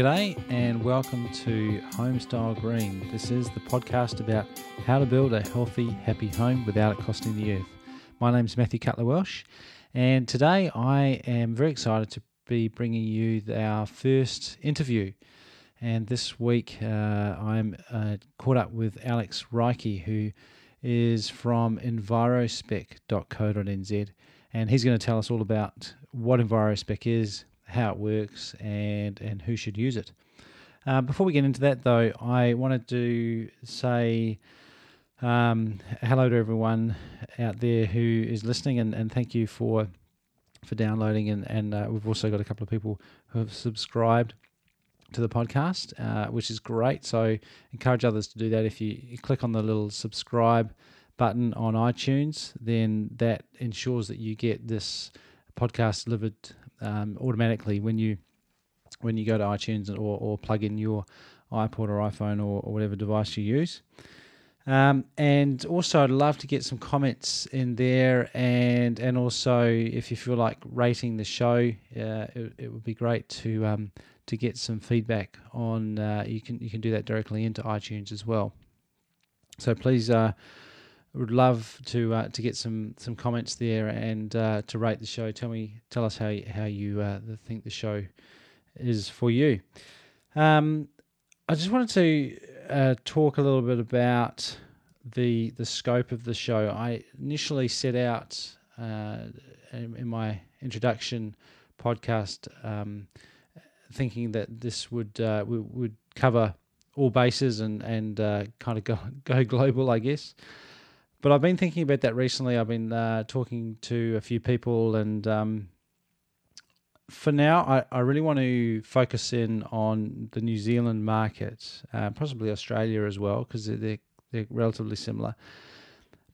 G'day and welcome to Homestyle Green. This is the podcast about how to build a healthy, happy home without it costing the earth. My name is Matthew Cutler Welsh, and today I am very excited to be bringing you our first interview. And this week uh, I'm uh, caught up with Alex Reiche, who is from envirospec.co.nz, and he's going to tell us all about what EnviroSpec is, how it works, and and who should use it. Uh, before we get into that, though, I wanted to say um, hello to everyone out there who is listening, and, and thank you for for downloading. And and uh, we've also got a couple of people who have subscribed to the podcast, uh, which is great. So encourage others to do that. If you, you click on the little subscribe button on iTunes, then that ensures that you get this podcast delivered um, automatically when you when you go to iTunes or, or plug in your iPod or iPhone or, or whatever device you use. Um, and also, I'd love to get some comments in there, and and also if you feel like rating the show, uh, it, it would be great to um, to get some feedback on. Uh, you can you can do that directly into iTunes as well. So please, uh, would love to uh, to get some some comments there and uh, to rate the show. Tell me, tell us how how you uh, think the show is for you. Um, I just wanted to uh, talk a little bit about the the scope of the show. I initially set out uh, in, in, my introduction podcast um, thinking that this would uh, would cover all bases and and kind of go go global, I guess but I've been thinking about that recently. I've been uh, talking to a few people, and um, for now, I, I really want to focus in on the New Zealand market, uh, possibly Australia as well, because they're, they're relatively similar.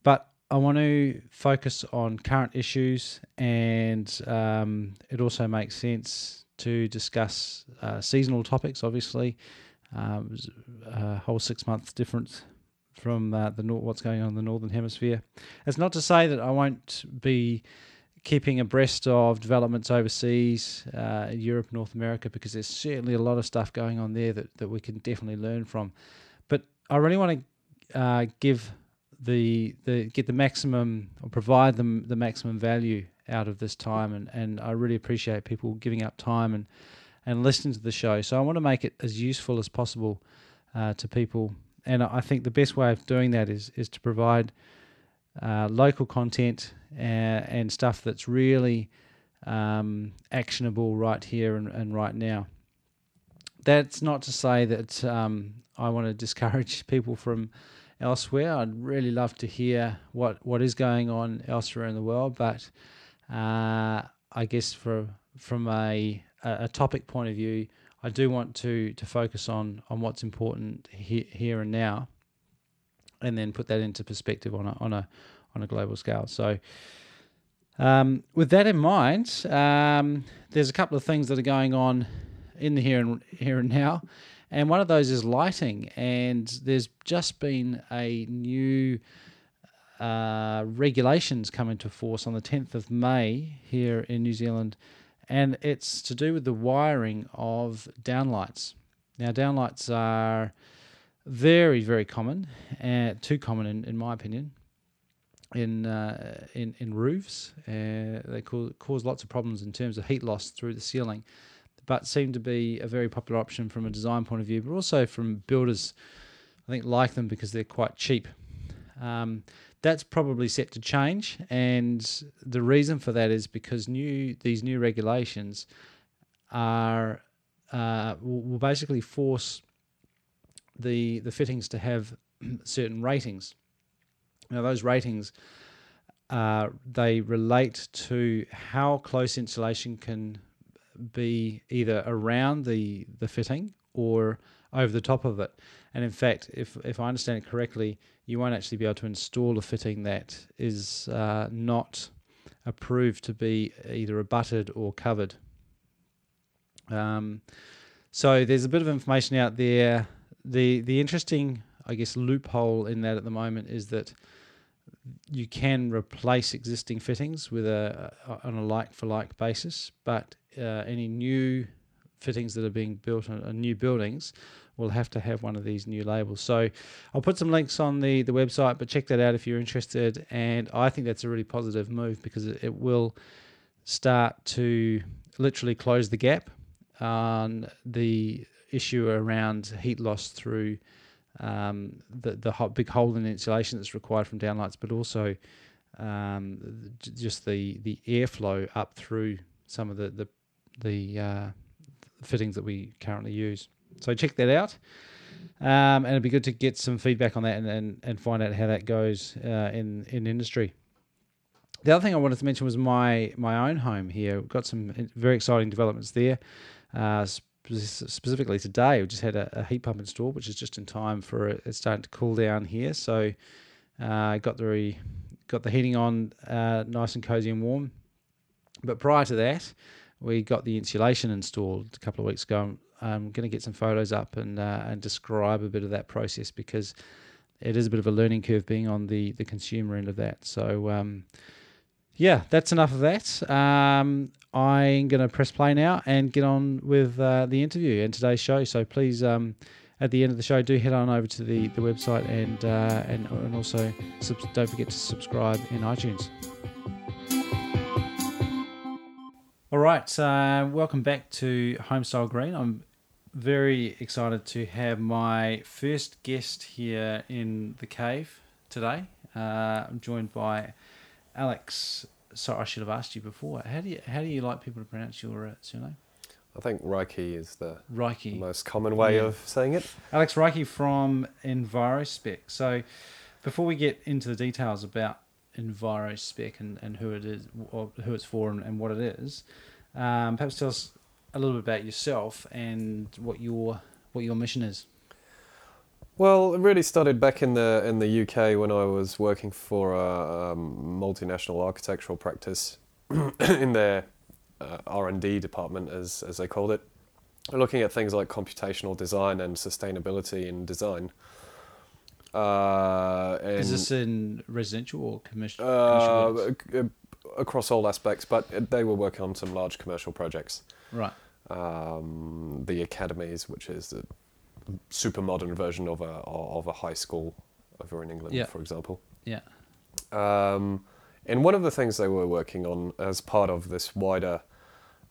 But I want to focus on current issues, and um, it also makes sense to discuss uh, seasonal topics. Obviously, um, a whole six months difference from uh, the what's going on in the northern hemisphere. It's not to say that I won't be keeping abreast of developments overseas, uh, Europe, North America, because there's certainly a lot of stuff going on there that, that we can definitely learn from. But I really want to uh, give the the get the maximum or provide them the maximum value out of this time, and, and I really appreciate people giving up time and and listening to the show. So I want to make it as useful as possible uh, to people and I think the best way of doing that is is to provide uh, local content and, uh, and, stuff that's really um, actionable right here and, and, right now. That's not to say that um, I want to discourage people from elsewhere. I'd really love to hear what, what is going on elsewhere in the world, but uh, I guess for from a, a topic point of view, I do want to to focus on on what's important he, here and now, and then put that into perspective on a on a on a global scale. So. Um, with that in mind, um, there's a couple of things that are going on in the here and here and now, and one of those is lighting. And there's just been a new uh, regulations come into force on the 10th of May here in New Zealand and it's to do with the wiring of downlights. Now, downlights are very, very common, uh, too common in, in my opinion, in uh, in, in roofs. Uh, they cause, cause lots of problems in terms of heat loss through the ceiling, but seem to be a very popular option from a design point of view, but also from builders. I think like them because they're quite cheap. Um, that's probably set to change, and the reason for that is because new these new regulations are uh, will basically force the the fittings to have certain ratings. Now those ratings uh, they relate to how close insulation can be either around the the fitting or over the top of it. And in fact, if if I understand it correctly, you won't actually be able to install a fitting that is uh, not approved to be either abutted or covered. Um, so there's a bit of information out there. The the interesting, I guess, loophole in that at the moment is that you can replace existing fittings with a, on a like for like basis, but uh, any new fittings that are being built on, new buildings will have to have one of these new labels. So I'll put some links on the, the website, but check that out if you're interested. And I think that's a really positive move because it, it will start to literally close the gap on the issue around heat loss through um, the the hot, big hole in insulation that's required from downlights, but also um, just the the airflow up through some of the the the uh, fittings that we currently use. So check that out. Um, and it'd be good to get some feedback on that and, and, and find out how that goes uh, in in industry. The other thing I wanted to mention was my my own home here. We've got some very exciting developments there. Uh, specifically today, we just had a, a, heat pump installed, which is just in time for it. It's starting to cool down here, so uh, got the got the heating on uh, nice and cozy and warm. But prior to that, we got the insulation installed a couple of weeks ago. I'm going to get some photos up and uh, and describe a bit of that process because it is a bit of a learning curve being on the the consumer end of that. So. Um, yeah, that's enough of that. Um, I'm going to press play now and get on with uh, the interview and today's show. So please, um, at the end of the show, do head on over to the, the website and, uh, and and also sub- don't forget to subscribe in iTunes. All right, uh, welcome back to Homestyle Green. I'm very excited to have my first guest here in the cave today. Uh, I'm joined by Alex sorry, I should have asked you before. How do you how do you like people to pronounce your uh, surname? I think Reiki is the Reike. most common way yeah. of saying it. Alex Reiche from EnviroSpec. So, before we get into the details about EnviroSpec and, and who it is, or who it's for, and, and what it is, um, perhaps tell us a little bit about yourself and what your what your mission is. Well, it really started back in the in the UK when I was working for a um, multinational architectural practice in their uh, R and D department, as as they called it, looking at things like computational design and sustainability in design. Uh, Is this in residential or commercial? Uh, across all aspects, but they were working on some large commercial projects. Right. Um, the academies, which is the super modern version of a of a high school over in England, yeah. for example. Yeah. Um, and one of the things they were working on as part of this wider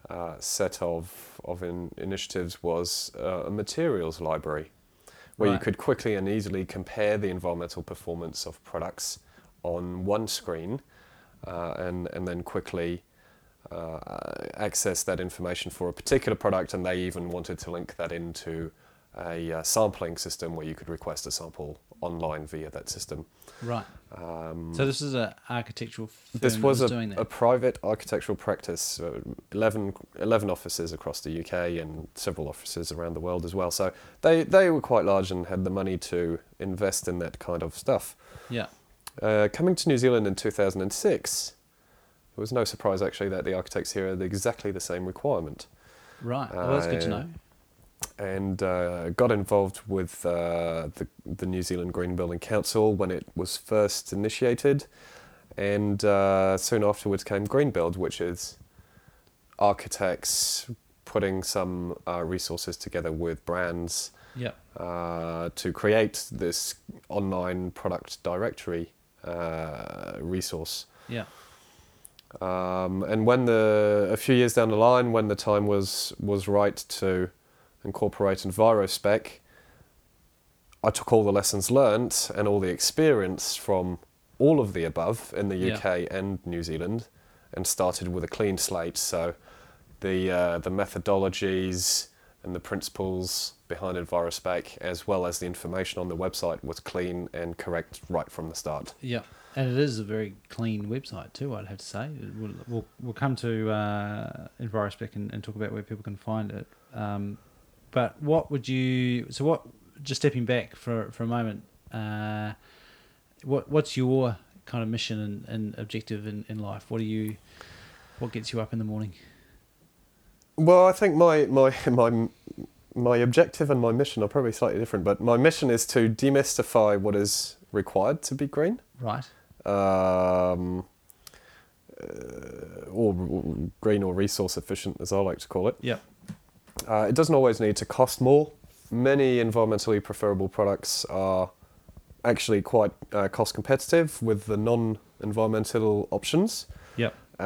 uh, set of of in initiatives was uh, a materials library, where right. you could quickly and easily compare the environmental performance of products on one screen, uh, and and then quickly. Uh, access that information for a particular product, and they even wanted to link that into a uh, sampling system where you could request a sample online via that system. Right. Um, so this is an architectural This was, was a, a, private architectural practice, uh, 11, 11, offices across the UK and several offices around the world as well. So they, they were quite large and had the money to invest in that kind of stuff. Yeah. Uh, coming to New Zealand in 2006, it was no surprise actually that the architects here had exactly the same requirement. Right. Well, that's good to know and uh, got involved with uh, the, the New Zealand Green Building Council when it was first initiated, and uh, soon afterwards came Green Build, which is architects putting some uh, resources together with brands yep. Uh, to create this online product directory uh, resource. Yeah. Um, and when the a few years down the line, when the time was was right to incorporate EnviroSpec, I took all the lessons learnt and all the experience from all of the above in the UK yeah. and New Zealand and started with a clean slate. So the, uh, the methodologies and the principles behind EnviroSpec, as well as the information on the website, was clean and correct right from the start. Yeah. And it is a very clean website too, I'd have to say. We'll, we'll, we'll come to uh, EnviroSpec and, and talk about where people can find it. Um, but what would you? So what? Just stepping back for for a moment. Uh, what what's your kind of mission and, and objective in, in life? What do you? What gets you up in the morning? Well, I think my my my my objective and my mission are probably slightly different, but my mission is to demystify what is required to be green. Right. Um, uh, or, or green or resource efficient, as I like to call it. Yeah Uh, it doesn't always need to cost more. Many environmentally preferable products are actually quite uh, cost competitive with the non-environmental options. Yep. Uh,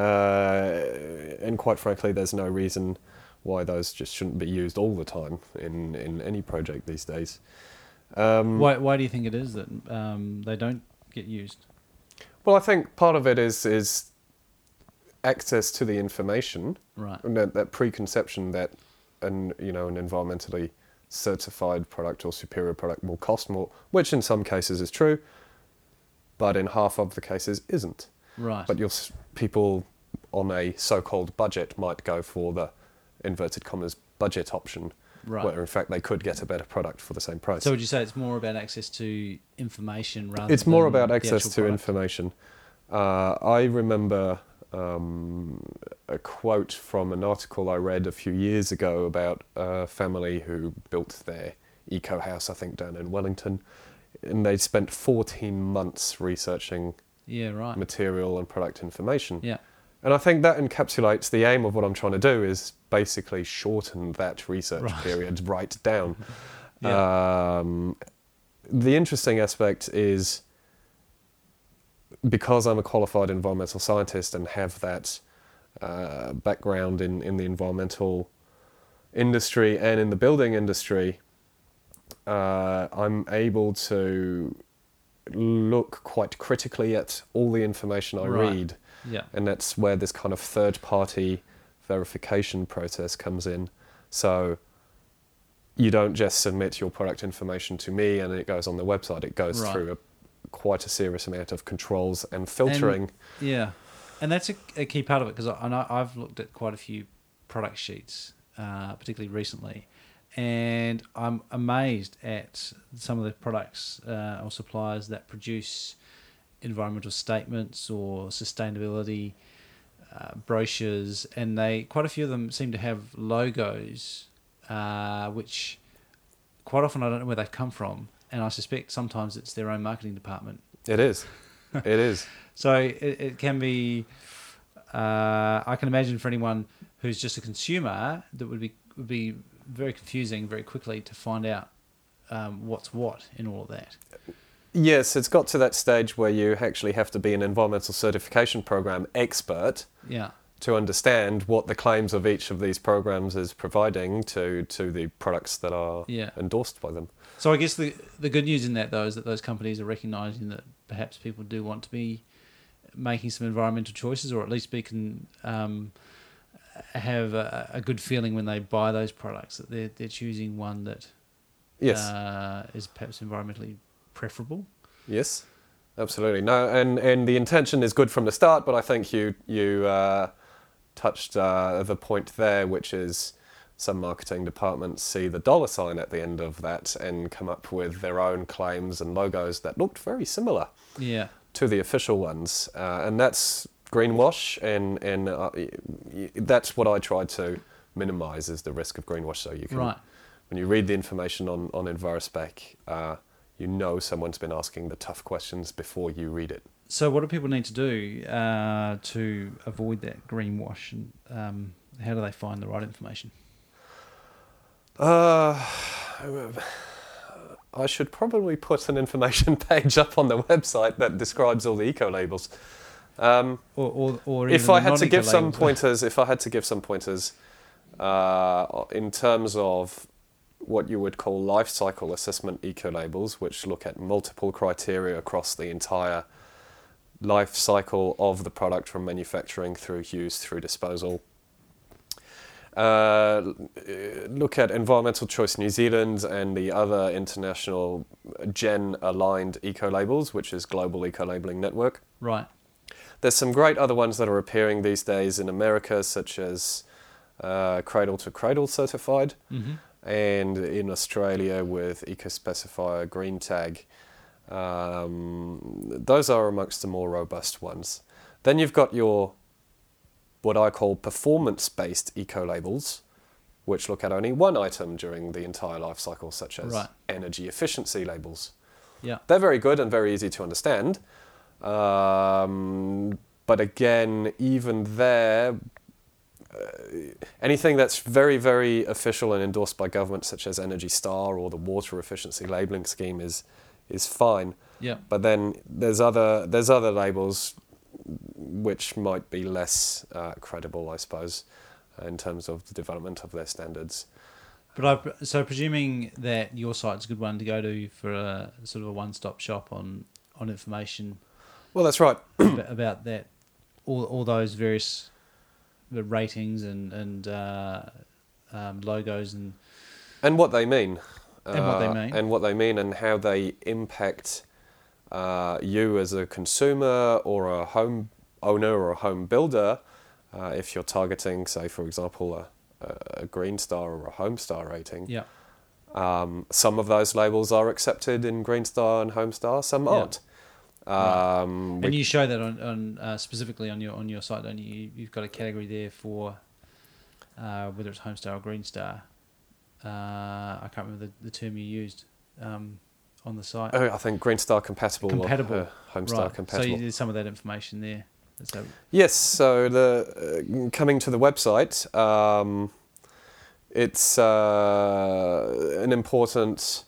and quite frankly, there's no reason why those just shouldn't be used all the time in, in any project these days. Um, Why, why do you think it is that um, they don't get used? well, I think part of it is is access to the information, Right. and that, that preconception that an you know an environmentally certified product or superior product will cost more, which in some cases is true, but in half of the cases isn't. Right. But you'll people on a so-called budget might go for the inverted commas budget option, right. where in fact they could get a better product for the same price. So would you say it's more about access to information rather? it's more about access to product? information. Uh, I remember um, a quote from an article I read a few years ago about a family who built their eco house, I think down in Wellington, and they spent 14 months researching Yeah. Right. material and product information. Yeah. And I think that encapsulates the aim of what I'm trying to do is basically shorten that research Right. period right down. Yeah. Um, the interesting aspect is because I'm a qualified environmental scientist and have that uh, background in, in the environmental industry and in the building industry, uh, I'm able to look quite critically at all the information I Right. read Yeah. and that's where this kind of third party verification process comes in so you don't just submit your product information to me and it goes on the website it goes Right. through a, quite a serious amount of controls and filtering. Yeah, and that's a, a key part of it because I, I know I've looked at quite a few product sheets, uh, particularly recently, and I'm amazed at some of the products uh, or suppliers that produce environmental statements or sustainability uh, brochures, and they quite a few of them seem to have logos, uh, which quite often I don't know where they've come from, and I suspect sometimes it's their own marketing department it is it is so it, it can be. Uh, I can imagine for anyone who's just a consumer that would be would be very confusing very quickly to find out um, what's what in all of that. yes it's got to that stage where you actually have to be an environmental certification program expert Yeah, to understand what the claims of each of these programs is providing to to the products that are yeah. endorsed by them So I guess the the good news in that though is that those companies are recognizing that perhaps people do want to be making some environmental choices, or at least be can um, have a, a good feeling when they buy those products that they're they're choosing one that yes uh, is perhaps environmentally preferable. Yes, absolutely. No, and, and the intention is good from the start, but I think you you uh, touched uh, the point there, which is some marketing departments see the dollar sign at the end of that and come up with their own claims and logos that looked very similar Yeah, to the official ones, uh, and that's greenwash, and and uh, that's what I try to minimise is the risk of greenwash. So you can right. when you read the information on, on EnviroSpec, uh, you know someone's been asking the tough questions before you read it. So, what do people need to do uh, to avoid that greenwash, and um, how do they find the right information? Uh, I should probably put an information page up on the website that describes all the eco labels. Um, Or, or, or if I had to give some pointers, if I had to give some pointers uh, in terms of what you would call life cycle assessment eco labels, which look at multiple criteria across the entire life cycle of the product from manufacturing through use through disposal. Uh, look at Environmental Choice New Zealand and the other international GEN aligned eco labels, which is Global Eco Labeling Network. Right. There's some great other ones that are appearing these days in America, such as uh, Cradle to Cradle certified, Mm-hmm. and in Australia with EcoSpecifier Green Tag. Um, those are amongst the more robust ones. Then you've got your what I call performance-based eco labels, which look at only one item during the entire life cycle, such as Right. energy efficiency labels. Yeah. They're very good and very easy to understand. Um, but again, even there, anything that's very, very official and endorsed by government, such as Energy Star or the Water Efficiency Labelling Scheme, is is fine. Yeah. But then there's other there's other labels which might be less uh, credible, I suppose, in terms of the development of their standards. But I, so presuming that your site's a good one to go to for a sort of a one-stop shop on on information Well, that's right. about, about that, all all those various ratings and and uh, um, logos and and what they mean, And what they Uh, mean. and what they mean, and how they impact uh, you as a consumer or a home owner or a home builder. Uh, if you're targeting, say, for example, a, a- a Green Star or a Home Star rating, yeah, um, some of those labels are accepted in Green Star and Home Star, some Yeah. aren't. Um, and you show that on, on uh, specifically on your on your site, don't you? You've got a category there for uh, whether it's Home Star or Green Star. Uh, I can't remember the, the term you used um, on the site. oh, I think Green Star compatible, Compatible. or uh, Home Star right. So compatible. you, there's some of that information there. So Yes, so the uh, coming to the website, um, it's uh, an important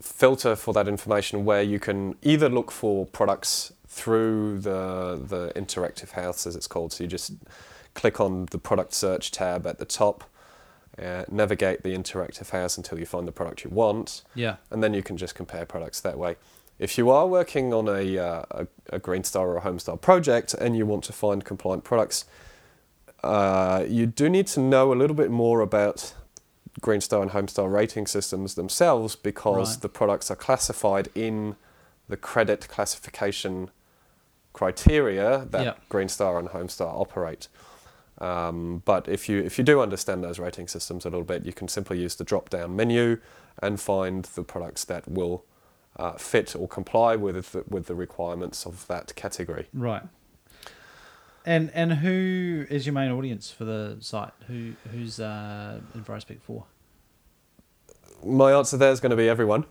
filter for that information where you can either look for products through the the interactive house as it's called. So you just click on the product search tab at the top, uh, navigate the interactive house until you find the product you want yeah, and then you can just compare products that way. If you are working on a, uh, a, a Green Star or a Home Star project and you want to find compliant products, uh, you do need to know a little bit more about Green Star and Home Star rating systems themselves because Right. the products are classified in the credit classification criteria that Yeah. Green Star and Home Star operate. Um, but if you if you do understand those rating systems a little bit, you can simply use the drop down menu and find the products that will uh, fit or comply with the, with the requirements of that category. right. And and who is your main audience for the site? Who who's uh, EnviroSpec for? My answer there is going to be everyone.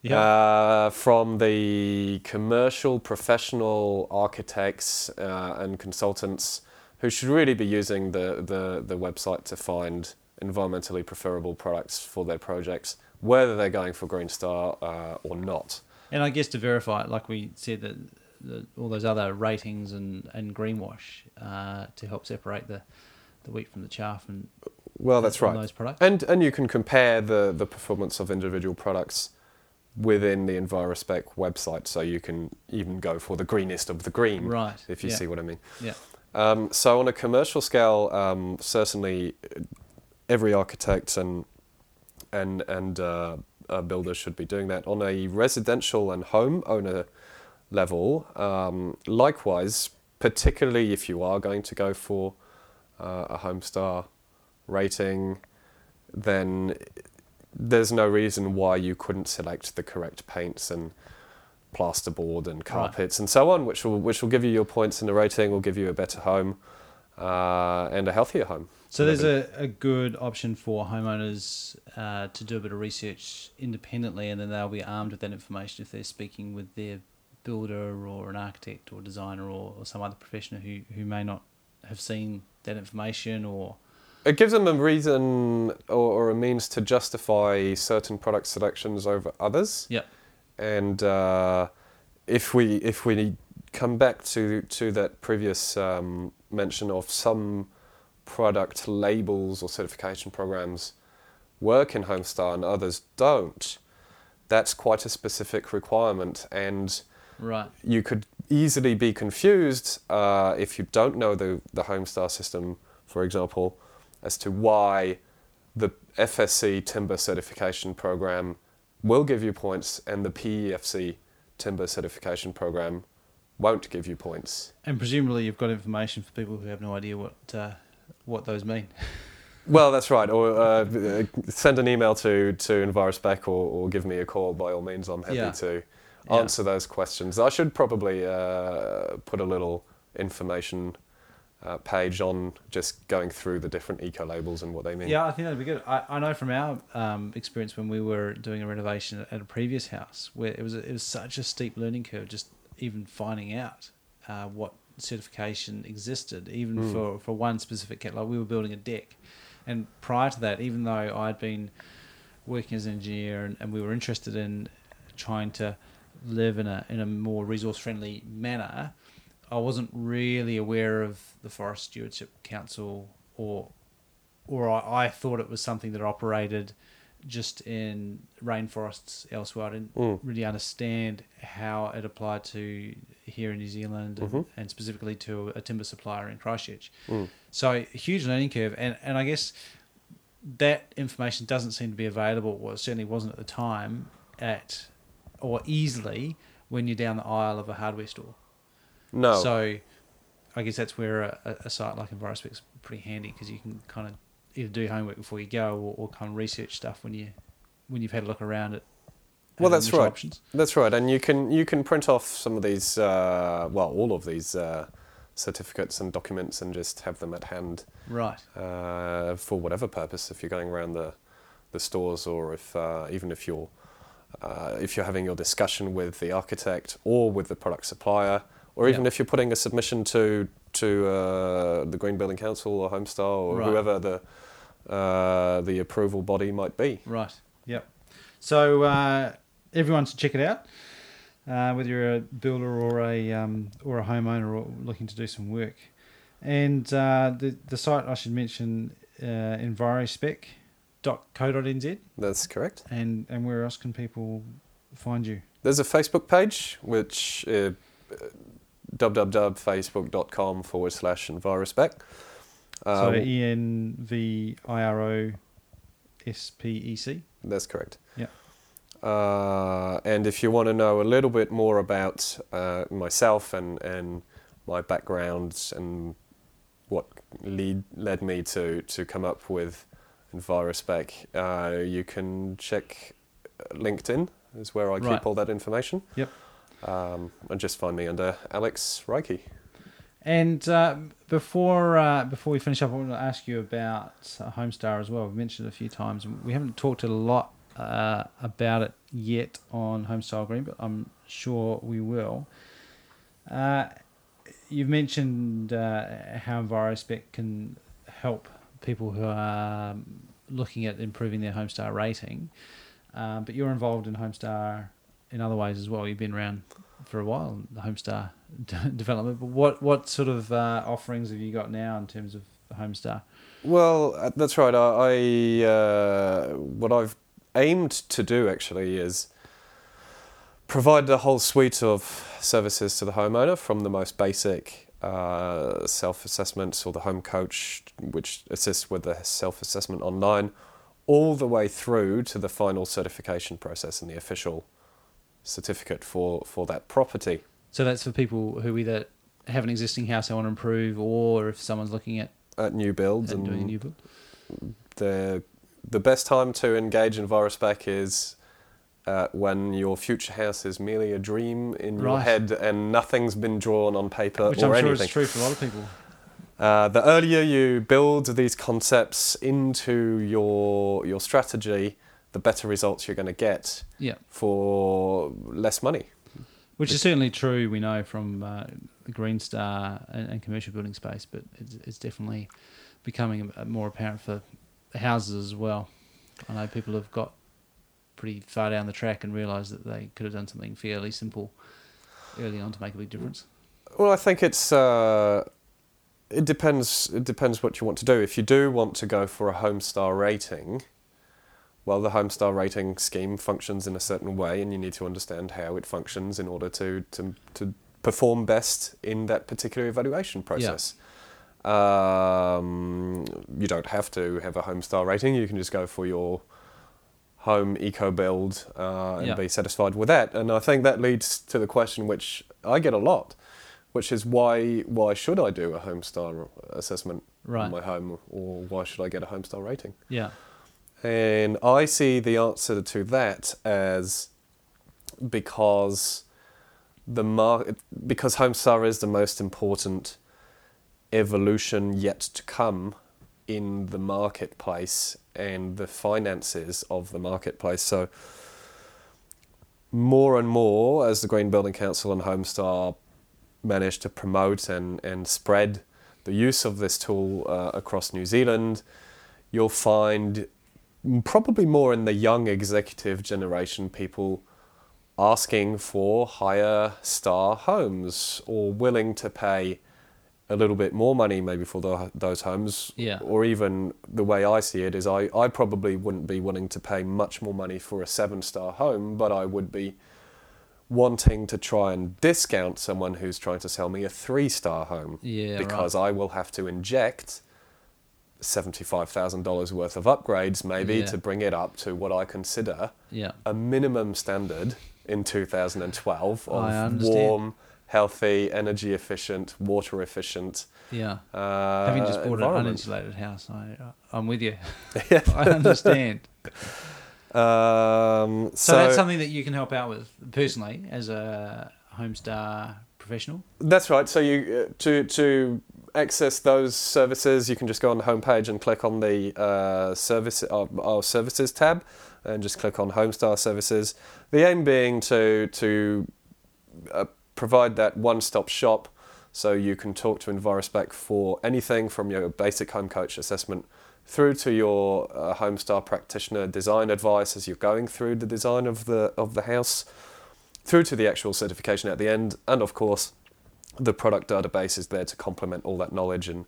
Yeah, Uh, from the commercial, professional architects uh, and consultants who should really be using the, the, the website to find environmentally preferable products for their projects, whether they're going for Green Star uh, or not. and I guess to verify it, like we said that the, all those other ratings and and greenwash uh, to help separate the the wheat from the chaff and Well, that's right. those products. And and you can compare the, the performance of individual products within the EnviroSpec website, so you can even go for the greenest of the green, Right. if you yeah. see what I mean. Yeah. Um, so on a commercial scale, um, certainly every architect and and and uh, builder should be doing that. On a residential and home owner level, um, likewise, particularly if you are going to go for uh, a home star rating, then there's no reason why you couldn't select the correct paints and plasterboard and carpets and so on, which will which will give you your points in the rating, will give you a better home uh, and a healthier home. So there's a, a good option for homeowners uh, to do a bit of research independently, and then they'll be armed with that information if they're speaking with their builder or an architect or designer or, or some other professional who, who may not have seen that information or It gives them a reason or, or a means to justify certain product selections over others. Yep. And uh, if we if we come back to to that previous um, mention of some product labels or certification programs work in Homestar and others don't, that's quite a specific requirement. And right. you could easily be confused uh, if you don't know the, the Homestar system, for example, as to why the FSC timber certification program will give you points and the PEFC timber certification program won't give you points. and presumably you've got information for people who have no idea what uh, what those mean Well, that's right. Or uh, send an email to, to EnviroSpec or, or give me a call by all means. I'm happy Yeah. to Yeah. answer those questions. I should probably uh, put a little information uh, page on just going through the different eco labels and what they mean. Yeah, I think that'd be good. I, I know from our um, experience when we were doing a renovation at a previous house, where it was it was such a steep learning curve, just even finding out uh, what certification existed, even Mm. for, for one specific cat. Like we were building a deck, and prior to that, even though I'd been working as an engineer and, and we were interested in trying to live in a in a more resource friendly manner, I wasn't really aware of the Forest Stewardship Council or or I, I thought it was something that operated just in rainforests elsewhere. I didn't Mm. really understand how it applied to here in New Zealand and, Mhm. and specifically to a timber supplier in Christchurch. Mm. So a huge learning curve, and, and I guess that information doesn't seem to be available. or it certainly wasn't at the time at or easily when you're down the aisle of a hardware store. No. So I guess that's where a, a- site like EnviroSpec is pretty handy because you can kind of either do homework before you go or, or kind of research stuff when you when you've had a look around at. Well, that's right. Options. That's right, and you can you can print off some of these, uh, well, all of these uh, certificates and documents, and just have them at hand Right. uh, for whatever purpose. If you're going around the the stores, or if uh, even if you're uh, if you're having your discussion with the architect or with the product supplier, or even Yeah. if you're putting a submission to to uh, the Green Building Council or Homestar or Right. whoever the uh, the approval body might be. Right. Yep. So uh, everyone should check it out. Uh, whether you're a builder or a um, or a homeowner or looking to do some work, and uh, the the site I should mention uh, envirospec.co.nz, That's correct. and and where else can people find you? There's a Facebook page which uh, www.facebook.com forward slash envirospec. so Uh, E N V I R O S P E C. That's correct. Yeah. Uh, and if you want to know a little bit more about uh, myself and, and my background and what lead, led me to, to come up with EnviroSpec, uh, you can check LinkedIn, is where I Right. keep all that information. Yep. Um, and just find me under Alex Reiche. And uh, before uh, before we finish up, I want to ask you about uh, Homestar as well. We've mentioned it a few times. We haven't talked a lot uh, about it yet on Homestyle Green, but I'm sure we will. Uh, you've mentioned uh, how EnviroSpec can help people who are um, looking at improving their Homestar rating, um, but you're involved in Homestar in other ways as well. You've been around for a while, the Homestar development. But what what sort of uh, offerings have you got now in terms of the Homestar? Well, uh, that's right. I, I uh, what I've aimed to do actually is provide a whole suite of services to the homeowner, from the most basic uh, self-assessments or the home coach, which assists with the self-assessment online, all the way through to the final certification process and the official certificate for, for that property. So that's for people who either have an existing house they want to improve, or if someone's looking at At new builds and doing a new build. the the best time to engage in Envirospec is uh, when your future house is merely a dream in your head and nothing's been drawn on paper Which or I'm sure anything. is true for a lot of people. Uh, the earlier you build these concepts into your your strategy, the better results you're going to get Yeah, for less money. which is certainly true. We know from uh, the Green Star and, and commercial building space, but it's, it's definitely becoming more apparent for houses as well. I know people have got pretty far down the track and realised that they could have done something fairly simple early on to make a big difference. Well, I think it's uh, it depends. It depends what you want to do. If you do want to go for a home star rating, well, the home star rating scheme functions in a certain way, and you need to understand how it functions in order to to, to perform best in that particular evaluation process. Um, you don't have to have a home star rating. You can just go for your home eco build uh, and Yeah. be satisfied with that. And I think that leads to the question which I get a lot, which is why why should I do a home star assessment Right. in my home, or why should I get a home star rating? Yeah. And I see the answer to that as because the mar- because Homestar is the most important evolution yet to come in the marketplace and the finances of the marketplace. So more and more as the Green Building Council and Homestar manage to promote and, and spread the use of this tool uh, across New Zealand, you'll find probably more in the young executive generation people asking for higher star homes or willing to pay a little bit more money maybe for the, those homes. Yeah. or even the way I see it is I, I probably wouldn't be willing to pay much more money for a seven star home but I would be wanting to try and discount someone who's trying to sell me a three star home. Yeah, because I will have to inject $75,000 worth of upgrades maybe Yeah. to bring it up to what I consider Yeah. a minimum standard in 2012 of warm, healthy, energy efficient, water efficient. Yeah. Uh, Having just bought an uninsulated house, I, I'm with you. I understand. Um, So, that's something that you can help out with personally as a Homestar professional. That's right. So you uh, to to access those services, you can just go on the homepage and click on the uh, service our, our services tab, and just click on Homestar Services. The aim being to to uh, provide that one-stop shop, so you can talk to Envirospec for anything from your basic home coach assessment through to your uh, Homestar practitioner design advice as you're going through the design of the of the house through to the actual certification at the end, and of course, the product database is there to complement all that knowledge, and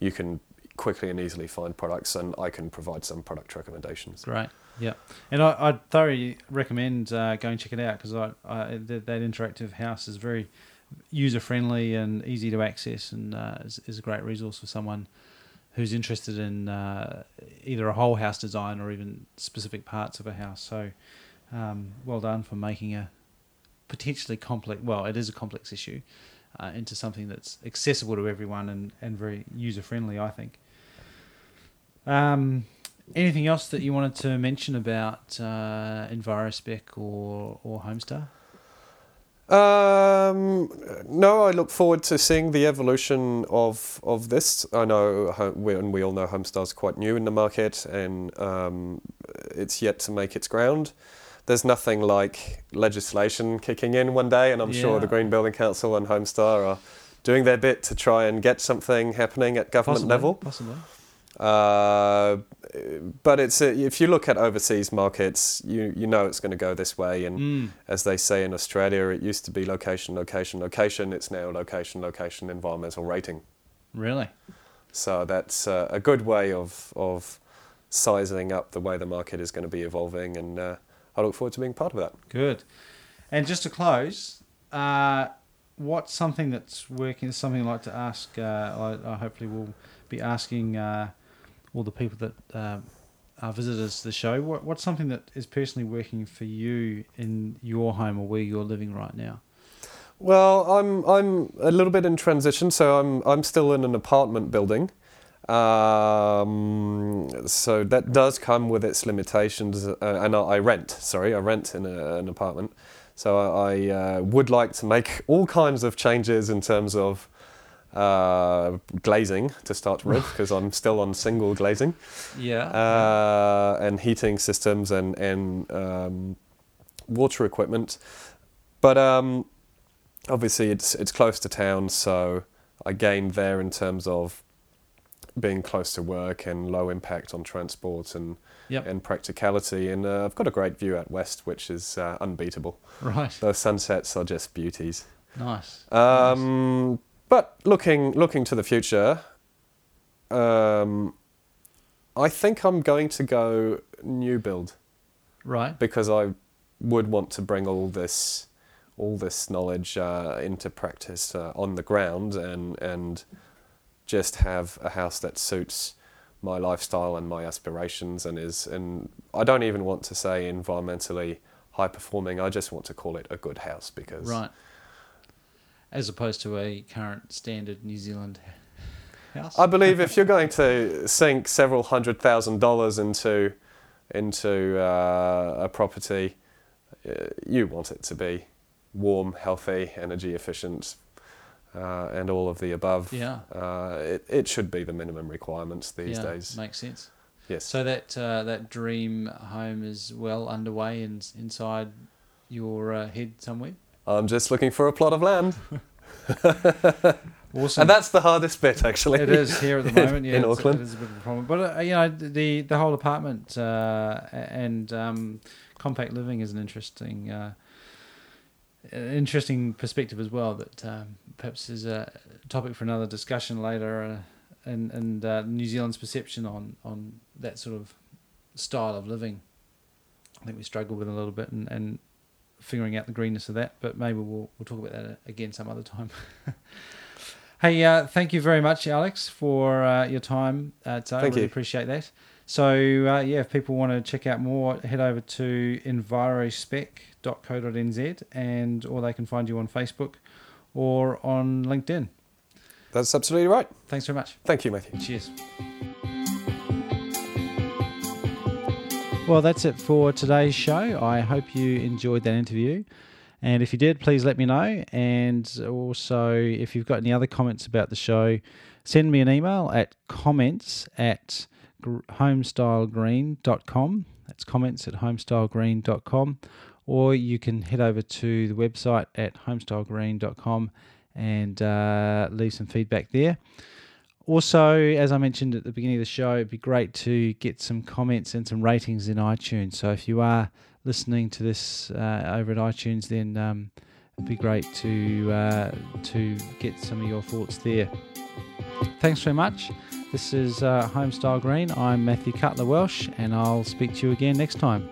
you can quickly and easily find products, and I can provide some product recommendations. Great. Yeah. And I, I'd thoroughly recommend uh, going check it out because I, I that, that interactive house is very user friendly and easy to access, and uh, is, is a great resource for someone who's interested in uh, either a whole house design or even specific parts of a house. So, um, well done for making a potentially complex. Well, it is a complex issue uh, into something that's accessible to everyone and, and very user friendly. I think. Um, anything else that you wanted to mention about uh, Envirospec or or Homestar? Um, no, I look forward to seeing the evolution of of this. I know, and we all know, Homestar's quite new in the market, and um, it's yet to make its ground. There's nothing like legislation kicking in one day, and I'm sure the Green Building Council and Homestar are doing their bit to try and get something happening at government Possibly, level. possibly. Uh, but it's a, if you look at overseas markets, you you know it's going to go this way, and Mm. as they say in Australia, it used to be location, location, location. It's now location, location, environmental rating. Really? So that's uh, a good way of of sizing up the way the market is going to be evolving, and uh, I look forward to being part of that. Good. And just to close, uh, what's something that's working? Something I'd like to ask. Uh, I, I hopefully will be asking uh, all the people that uh, are visitors to the show. What, what's something that is personally working for you in your home or where you're living right now? Well, I'm I'm a little bit in transition, so I'm I'm still in an apartment building. Um, so that does come with its limitations, uh, and I, I rent. Sorry, I rent in a, an apartment. So I, I uh, would like to make all kinds of changes in terms of uh, glazing to start with, because I'm still on single glazing Yeah. uh, and heating systems and and um, water equipment. But um, obviously, it's it's close to town, so I gain there in terms of being close to work and low impact on transport and Yep. and practicality. And uh, I've got a great view out west, which is uh, unbeatable. right. Those sunsets are just beauties. Nice. Um, But looking looking to the future, um, I think I'm going to go new build Right. because I would want to bring all this all this knowledge uh, into practice uh, on the ground and and just have a house that suits my lifestyle and my aspirations and is and I don't even want to say environmentally high performing. I just want to call it a good house because Right. As opposed to a current standard New Zealand house. I believe if you're going to sink several hundred thousand dollars into into uh, a property, uh, you want it to be warm, healthy, energy efficient, uh, and all of the above. yeah. Uh, it it should be the minimum requirements these yeah, days. Makes sense. Yes. So that uh, that dream home is well underway and inside your uh, head somewhere. I'm just looking for a plot of land. awesome. And that's the hardest bit, actually. It is here at the moment. Yeah, in Auckland. it is a bit of a problem. But uh, you know, the the whole apartment uh, and um, compact living is an interesting. Uh, an interesting perspective as well that um, perhaps is a topic for another discussion later uh, and and uh, New Zealand's perception on on that sort of style of living I think we struggle with a little bit and, and figuring out the greenness of that but maybe we'll we'll talk about that again some other time hey uh, thank you very much Alex for uh, your time uh, today. I Thank really you. appreciate that so uh, yeah if people want to check out more head over to envirospec.co.nz and or they can find you on Facebook or on LinkedIn That's absolutely right. thanks very much Thank you, Matthew. Cheers. Well, that's it for today's show. I hope you enjoyed that interview. And if you did, please let me know. And also, if you've got any other comments about the show, send me an email at comments at homestylegreen.com. That's comments at homestylegreen.com. Or you can head over to the website at homestylegreen.com and uh, leave some feedback there. Also, as I mentioned at the beginning of the show, it'd be great to get some comments and some ratings in iTunes. So if you are listening to this uh, over at iTunes, then um, it'd be great to uh, to get some of your thoughts there. Thanks very much. This is uh, Homestyle Green. I'm Matthew Cutler Welsh, and I'll speak to you again next time.